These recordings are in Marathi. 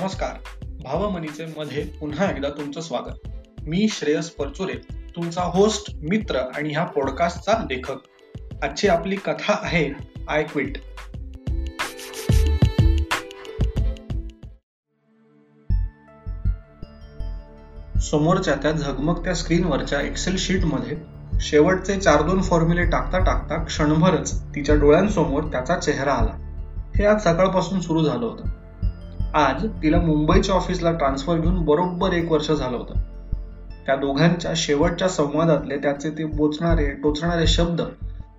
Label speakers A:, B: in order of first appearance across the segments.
A: नमस्कार. भावमनीचे मध्ये पुन्हा एकदा तुमचं स्वागत. मी श्रेयस परचुरे तुमचा होस्ट मित्र आणि ह्या पॉडकास्टचा लेखक. आजची आपली कथा आहे आय क्विट समोरच्या त्या झगमगत्या स्क्रीनवरच्या एक्सेल शीटमध्ये शेवटचे चार दोन फॉर्म्युले टाकता टाकता क्षणभरच तिच्या डोळ्यांसमोर त्याचा चेहरा आला. हे आज सकाळपासून सुरू झालं होतं. आज तिला मुंबईच्या ऑफिसला ट्रान्सफर घेऊन बरोबर एक वर्ष झालं होतं. त्या दोघांच्या शेवटच्या संवादातले त्याचे ते बोचणारे टोचणारे शब्द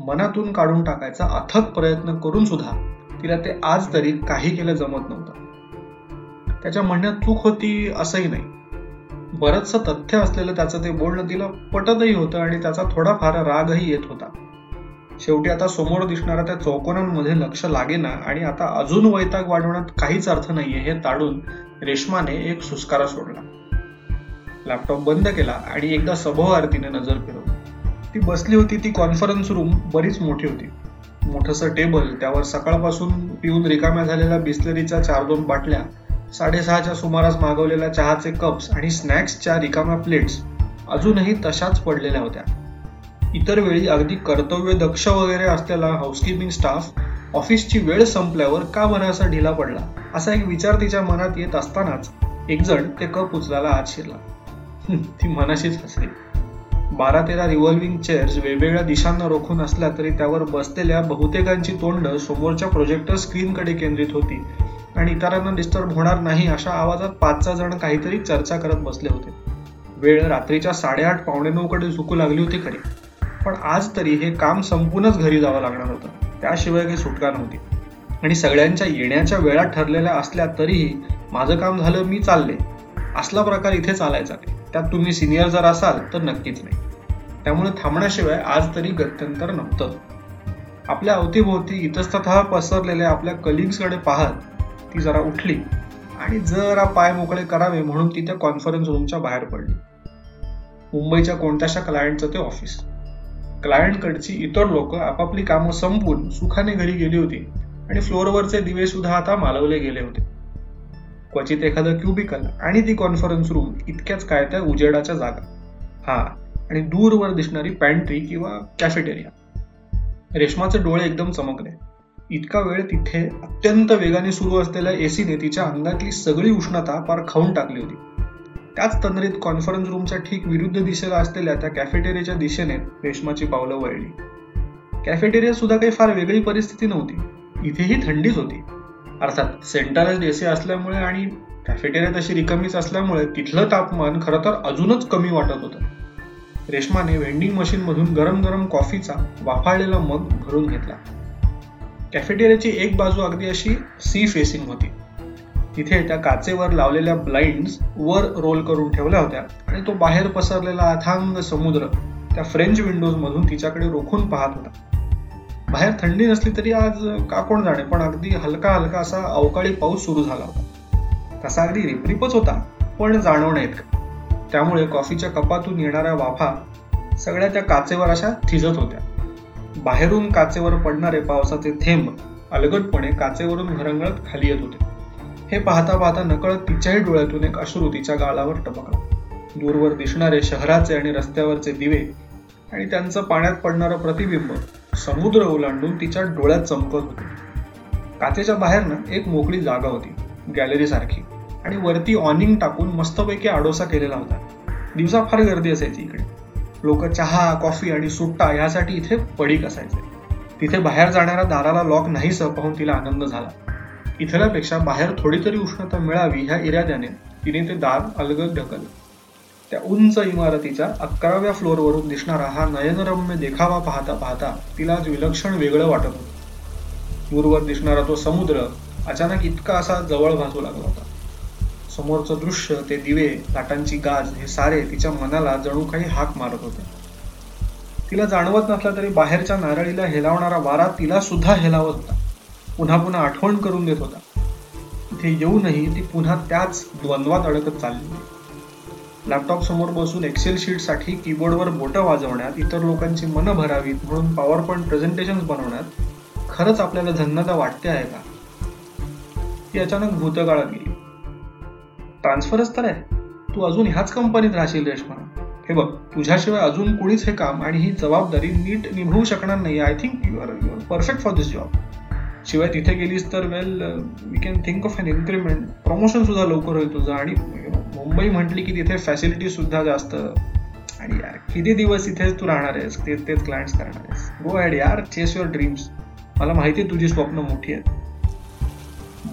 A: मनातून काढून टाकायचा अथक प्रयत्न करून सुद्धा तिला ते आज तरी काही केलं जमत नव्हतं. त्याच्या म्हणण्यात चूक होती असंही नाही. बरंचसं तथ्य असलेलं त्याचं ते बोलणं तिला पटतही होतं आणि त्याचा थोडाफार रागही येत होता. शेवटी आता समोर दिसणाऱ्या त्या चौकोनांमध्ये लक्ष लागेना आणि आता अजून वैताग वाढवण्यात काहीच अर्थ नाहीये हे ताडून रेशमाने एक सुस्कारा सोडला. लॅपटॉप बंद केला आणि एकदा सभोवारतीने नजर फिरवली. ती बसली होती ती कॉन्फरन्स रूम बरीच मोठी होती. मोठस टेबल त्यावर सकाळपासून पिऊन रिकाम्या झालेल्या बिस्लरीच्या चार दोन बाटल्या साडेसहाच्या सुमारास मागवलेल्या चहाचे कप्स आणि स्नॅक्सच्या रिकाम्या प्लेट्स अजूनही तशाच पडलेल्या होत्या. इतर वेळी अगदी कर्तव्य दक्ष वगैरे असलेला हाऊसकीपिंग स्टाफ ऑफिसची वेळ संपल्यावर का बरं असा ढिला पडला? असा एक विचार तिच्या मनात येत असतानाच एकजण ते कप उचलायला आत शिरला. ती मनाशीच हसली. बारा तेरा रिव्हॉल्विंग चेअर्स वेगवेगळ्या दिशांना रोखून असल्या तरी त्यावर बसलेल्या बहुतेकांची तोंड समोरच्या प्रोजेक्टर स्क्रीनकडे केंद्रित होती आणि इतरांना डिस्टर्ब होणार नाही अशा आवाजात पाच सहा जण काहीतरी चर्चा करत बसले होते. वेळ रात्रीच्या साडेआठ पावणे नऊ कडे झुकू लागली होती खरी. पण आज तरी हे काम संपूनच घरी जावं लागणार होतं. त्याशिवाय काही सुटका नव्हती. आणि सगळ्यांच्या येण्याच्या वेळा ठरलेल्या असल्या तरीही माझं काम झालं मी चालले. असला प्रकार इथे चालायचा. नाही त्यात तुम्ही सिनियर जर असाल तर नक्कीच नाही. त्यामुळे थांबण्याशिवाय आज तरी गत्यंतर नव्हतं. आपल्या अवतीभोवती इतस्ततः पसरलेल्या आपल्या कलिग्सकडे पाहत ती जरा उठली आणि जरा पाय मोकळे करावे म्हणून ती त्या कॉन्फरन्स रूमच्या बाहेर पडली. मुंबईच्या कोणत्याशा क्लायंटचं ते ऑफिस क्लायंटकडची इतर लोक आपापली कामं संपवून सुखाने घरी गेली होती आणि फ्लोअरवरचे दिवे सुद्धा आता मालवले गेले होते. क्वचित एखादं क्युबिकल आणि ती कॉन्फरन्स रूम इतक्याच काय त्या उजेडाच्या जागा. हा आणि दूरवर दिसणारी पॅन्ट्री किंवा कॅफेटेरिया रेशमाचे डोळे एकदम चमकले. इतका वेळ तिथे अत्यंत वेगाने सुरू असलेल्या एसीने तिच्या अंगातली सगळी उष्णता पार खाऊन टाकली होती. त्याच तंद्रीत कॉन्फरन्स रूमच्या ठीक विरुद्ध दिशेला असलेल्या त्या कॅफेटेरियाच्या दिशेने रेशमाची पावलं वळली. कॅफेटेरिया सुद्धा काही फार वेगळी परिस्थिती नव्हती. इथेही थंडीच होती. अर्थात सेंट्रलाइज एसी असल्यामुळे आणि कॅफेटेरिया तशी रिकामीच असल्यामुळे तिथलं तापमान खरं तर अजूनच कमी वाटत होतं. रेशमाने व्हेंडिंग मशीनमधून गरम गरम कॉफीचा वाफाळलेला मग भरून घेतला. कॅफेटेरियाची एक बाजू अगदी अशी सी फेसिंग होती. तिथे त्या काचेवर लावलेल्या ब्लाइंड्स वर रोल करून ठेवल्या होत्या. आणि तो बाहेर पसरलेला अथांग समुद्र त्या फ्रेंच विंडोज मधून तिच्याकडे रोखून पाहत होता. बाहेर थंडी नसली तरी आज का कोण जाणे पण अगदी हलका हलका असा अवकाळी पाऊस सुरू झाला होता. तसा अगदी रिपरिपच होता पण जाणवण्यात त्यामुळे कॉफीच्या कपातून येणाऱ्या वाफा सगळ्या त्या काचेवर अशा थिजत होत्या. बाहेरून काचेवर पडणारे पावसाचे थेंब अलगटपणे काचेवरून घरंगळत खाली येत होते. हे पाहता पाहता नकळत तिच्याही डोळ्यातून एक अश्रू तिच्या गालावर टपकला. दूरवर दिसणारे शहराचे आणि रस्त्यावरचे दिवे आणि त्यांचं पाण्यात पडणारं प्रतिबिंब समुद्र ओलांडून तिच्या डोळ्यात चमकत होते. काचेच्या बाहेरनं एक मोकळी जागा होती गॅलरी सारखी आणि वरती ऑनिंग टाकून मस्तपैकी आडोसा केलेला होता. दिवसा फार गर्दी असायची इकडे. लोक चहा कॉफी आणि सुट्टा यासाठी इथे पडीक असायचे. तिथे बाहेर जाणाऱ्या दाराला लॉक नाही पाहून तिला आनंद झाला. इथल्यापेक्षा बाहेर थोडी तरी उष्णता मिळावी ह्या इराद्याने तिने ते दार अलगद ढकल त्या उंच इमारतीच्या अकराव्या फ्लोअरवरून दिसणारा हा नयनरम्य देखावा पाहता पाहता तिला आज विलक्षण वेगळं वाटत होतं. दूरवर दिसणारा तो समुद्र अचानक इतका असा जवळ भासू लागला होता. समोरचं दृश्य ते दिवे लाटांची गाज हे सारे तिच्या मनाला जणू काही हाक मारत होते. तिला जाणवत नसला तरी बाहेरच्या नारळीला हेलावणारा वारा तिला सुद्धा हेलावत होता. पुन्हा पुन्हा आठवण करून देत होता. इथे येऊनही ती पुन्हा त्याच द्वंद्वात अडकत चालली. लॅपटॉप समोर बसून एक्सेल शीटसाठी कीबोर्डवर बोटं वाजवण्यात इतर लोकांची मनं भरावीत म्हणून पॉवर पॉईंट प्रेझेंटेशन बनवण्यात खरंच आपल्याला धन्यता वाटते आहे का? ती अचानक भूतकाळात गेली. ट्रान्सफरच तर आहे. तू अजून ह्याच कंपनीत राहशील रेशमा हे बघ तुझ्याशिवाय अजून कोणीच हे काम आणि ही जबाबदारी नीट निभवू शकणार नाही. I think you are you are perfect for this job शिवाय तिथे गेलीस तर well we can think of an increment promotion सुद्धा लवकर होईल तुझं. आणि मुंबई म्हटली की तिथे फॅसिलिटी सुद्धा जास्त. आणि यार किती दिवस इथेच तू राहणार आहेस? तेच तेच क्लायंट्स करणार आहेस. गो ॲड यार चेस युअर ड्रीम्स मला माहिती आहे तुझी स्वप्न मोठी आहेत.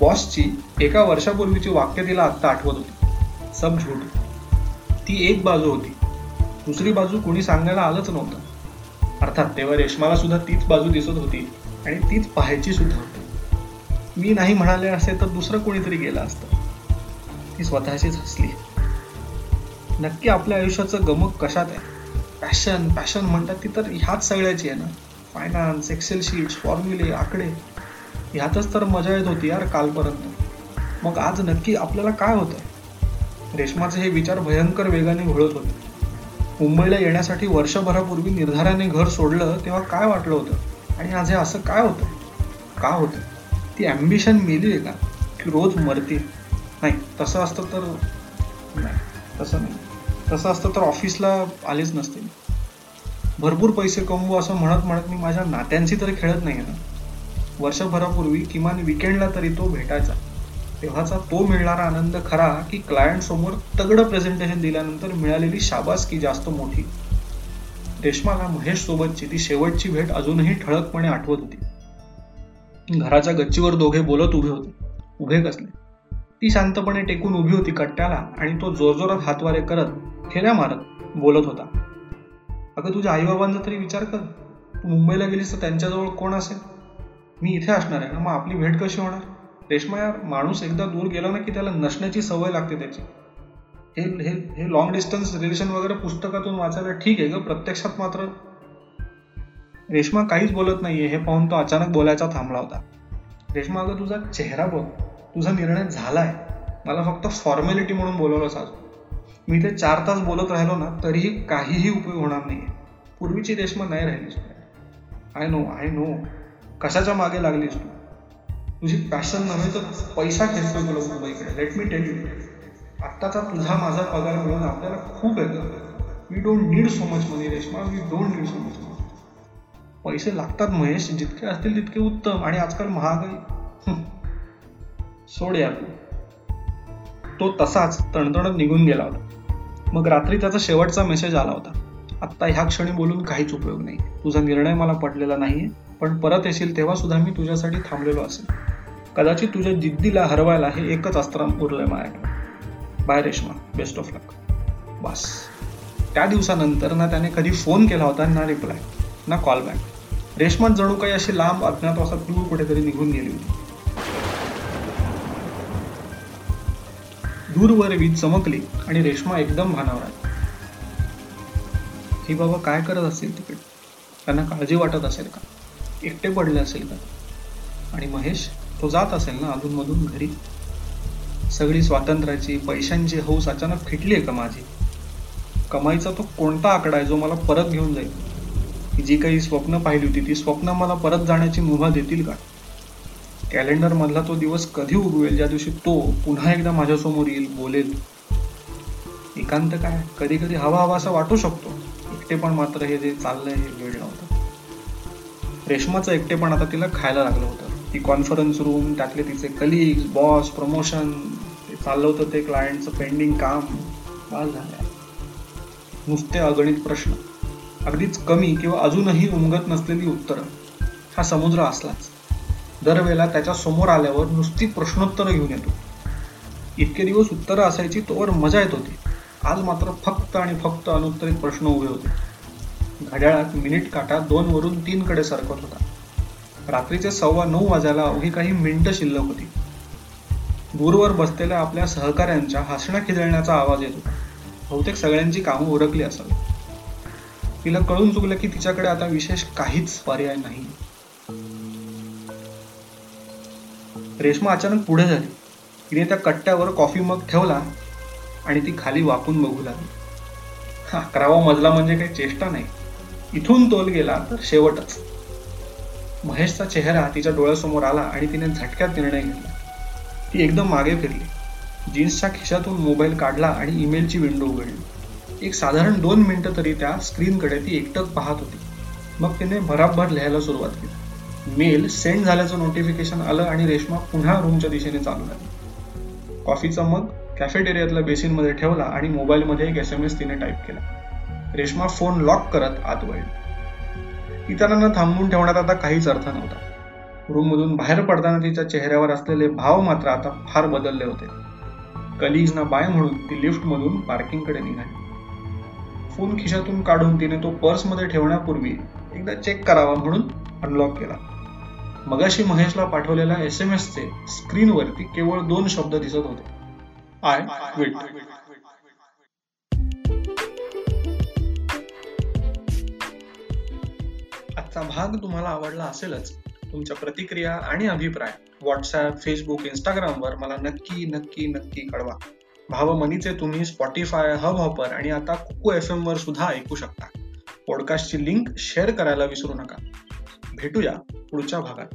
A: बॉसची एका वर्षापूर्वीची वाक्य तिला आत्ता आठवत होती. सब झूट ती एक बाजू होती. दुसरी बाजू कोणी सांगायला आलंच नव्हतं. अर्थात तेव्हा रेशमाला सुद्धा तीच बाजू दिसत होती. आणि तीच पाहायची सुद्धा. होती मी नाही म्हणाले असे तर दुसरं कोणीतरी गेलं असतं. ती स्वतःशीच हसली. नक्की आपल्या आयुष्याचं गमक कशात आहे? पॅशन पॅशन म्हणतात ती तर ह्याच सगळ्याची आहे ना. फायनान्स एक्सेल शीट्स फॉर्म्युले आकडे. ह्यातच तर मजा येत होती यार कालपर्यंत. मग आज नक्की आपल्याला काय होतं रेशमाचे हे विचार भयंकर वेगाने घोळत होते. मुंबईला येण्यासाठी वर्षभरापूर्वी निर्धाराने घर सोडलं तेव्हा काय वाटलं होतं? आणि आज हे असं काय होतं का होतं ती ॲम्बिशन मेली आहे का? की रोज मरते. नाही तसं असतं तर नाही तसं नाही. तसं असतं तर ऑफिसला आलेच नसते भरपूर पैसे कमवू असं म्हणत म्हणत मी माझ्या नात्यांशी तर खेळत नाही ना. वर्षभरापूर्वी किमान विकेंडला तरी तो भेटायचा. तेव्हाचा तो मिळणारा आनंद खरा की क्लायंट समोर तगडं प्रेझेंटेशन दिल्यानंतर मिळालेली शाबासकी जास्त मोठी. रेश्माला महेशसोबतची ती शेवटची भेट अजूनही ठळकपणे आठवत होती. घराच्या गच्चीवर दोघे बोलत उभे होते. उभे कसले? ती शांतपणे टेकून उभी होती कट्ट्याला आणि तो जोरजोरात हातवारे करत ठेल्या मारत बोलत होता. अगं तुझ्या आईबाबांचा तरी विचार कर. तू मुंबईला गेलीस तर त्यांच्याजवळ कोण असेल? मी इथे असणार आहे ना? मग आपली भेट कशी होणार? रेश्मा यार माणूस एकदा दूर गेला ना की त्याला नसण्याची सवय लागते त्याची. हे हे हे लॉंग डिस्टन्स रिलेशन वगैरे पुस्तकातून वाचायला ठीक आहे ग प्रत्यक्षात मात्र. रेश्मा काहीच बोलत नाहीये हे पाहून तो अचानक बोलायचा थांबला होता. रेश्मा अगं तुझा चेहरा बघ तुझा निर्णय झालाय. मला फक्त फॉर्मॅलिटी म्हणून बोलवलंस आज. मी ते चार तास बोलत राहिलो ना तरीही काहीही उपयोग होणार नाहीये. पूर्वीची रेश्मा नाही राहिलीस आय नो आय नो कशाच्या मागे लागलीस तू? तुझी पॅशन नव्हे तर पैसा खेचतोय तुला मुंबईकडे. लेट मी टेल यू आत्ताचा तुझा माझा पगार मिळून आपल्याला खूप येतं. We don't need so much money Reshma we don't need so much money पैसे लागतात महेश. जितके असतील तितके उत्तम. आणि आजकाल महागाई. सोड यार. तो तसाच तणतणत निघून गेला होता. मग रात्री त्याचा शेवटचा मेसेज आला होता. आत्ता ह्या क्षणी बोलून काहीच उपयोग नाही. तुझा निर्णय मला पटलेला नाहीये. पण परत येशील तेव्हा सुद्धा मी तुझ्यासाठी थांबलेलो असेल. कदाचित तुझ्या जिद्दीला हरवायला हे एकच अस्त्र उरलंय माझ्याकडे. Bye Reshma best of luck बस. त्या दिवसानंतर ना त्याने कधी फोन केला होता ना रिप्लाय ना कॉल बॅक रेश्मा जणू काही अशी लांब अज्ञातवासात दूर कुठेतरी निघून गेली होती. दूरवर वीज चमकली आणि रेश्मा एकदम भानावर आली ही बाबा काय करत असतील तिकडे? त्यांना काळजी वाटत असेल का? एकटे पडले असेल का? आणि महेश तो जात असेल ना अधूनमधून घरी? सगळी स्वातंत्र्याची पैशांची हौस अचानक फिटली आहे का माझी? कमाईचा तो कोणता आकडा आहे जो मला परत घेऊन जाईल? जी काही स्वप्न पाहिली होती ती स्वप्न मला परत जाण्याची मुभा देतील का? कॅलेंडरमधला तो दिवस कधी उगवेल? ज्या दिवशी तो पुन्हा एकदा माझ्यासमोर येईल बोलेल. एकांत काय? कधी कधी हवा हवा असं वाटू शकतो. एकटेपण मात्र हे जे चाललंय हे वेळ नव्हतं. रेशमाचं एकटेपण आता तिला खायला लागलं होतं. ती कॉन्फरन्स रूम त्यातले तिचे कलिग्स बॉस प्रमोशन ते चाललं होतं ते क्लायंटचं पेंडिंग काम. बाल झालं. नुसते अगणित प्रश्न. अगदीच कमी किंवा अजूनही उमगत नसलेली उत्तरं. हा समुद्र असलाच. दरवेळेला त्याच्यासमोर आल्यावर नुसती प्रश्नोत्तरं घेऊन येतो. इतके दिवस उत्तरं असायची तोवर मजा येत होती. आज मात्र फक्त आणि फक्त अनुत्तरित प्रश्न उभे होते. घड्याळात मिनिट काटा दोन वरून तीन कडे सरकत होता. रात्रीचे सव्वा नऊ वाजायला अवघी काही मिनिटं शिल्लक होती. दूरवर बसलेल्या आपल्या सहकाऱ्यांच्या हसण्या खिदळण्याचा आवाज येत होता. बहुतेक सगळ्यांची कामं उरकली असावी. तिला कळून चुकलं की तिच्याकडे आता विशेष काहीच पर्याय नाही. रेश्मा अचानक पुढे झाली. तिने त्या कट्ट्यावर कॉफी मग ठेवला आणि ती खाली वाकून बघू लागली. अकरावा मजला म्हणजे काही चेष्टा नाही. इथून तोल गेला तर शेवटच. महेशचा चेहरा तिच्या डोळ्यासमोर आला आणि तिने झटक्यात निर्णय घेतला. ती एकदम मागे फिरली. जीन्सच्या खिशातून मोबाईल काढला आणि ईमेलची विंडो उघडली. एक साधारण दोन मिनटं तरी त्या स्क्रीनकडे ती एकटक पाहत होती. मग तिने भराभर लिहायला सुरुवात केली. मेल सेंड झाल्याचं नोटिफिकेशन आलं आणि रेश्मा पुन्हा रूमच्या दिशेने चालू लागली कॉफीचा मग कॅफेटेरियातल्या बेसिनमध्ये ठेवला आणि मोबाईलमध्ये एक एस एम एस तिने टाईप केला. रेश्मा फोन लॉक करत आत वळली. इतरांना थांबवून ठेवण्यात आता काहीच अर्थ नव्हता. रूममधून बाहेर पडताना तिच्या चेहऱ्यावर असलेले भाव मात्र आता फार बदलले होते. कलिग्जना बाय म्हणून ती लिफ्टमधून पार्किंगकडे निघाली. फोन खिशातून काढून तिने तो पर्समध्ये ठेवण्यापूर्वी एकदा चेक करावा म्हणून अनलॉक केला. मगाशी महेशला पाठवलेल्या एस एम एस चे स्क्रीनवरती केवळ दोन शब्द दिसत होते. आय वेट आजचा भाग तुम्हाला आवडला असेलच तुमच्या प्रतिक्रिया आणि अभिप्राय व्हॉट्सअप फेसबुक इंस्टाग्रामवर मला नक्की नक्की नक्की कळवा. भावमनीचे तुम्ही स्पॉटीफाय हब हॉपर आणि आता कुकू एफ एमवर सुद्धा ऐकू शकता. पॉडकास्टची लिंक शेअर करायला विसरू नका. भेटूया पुढच्या भागात.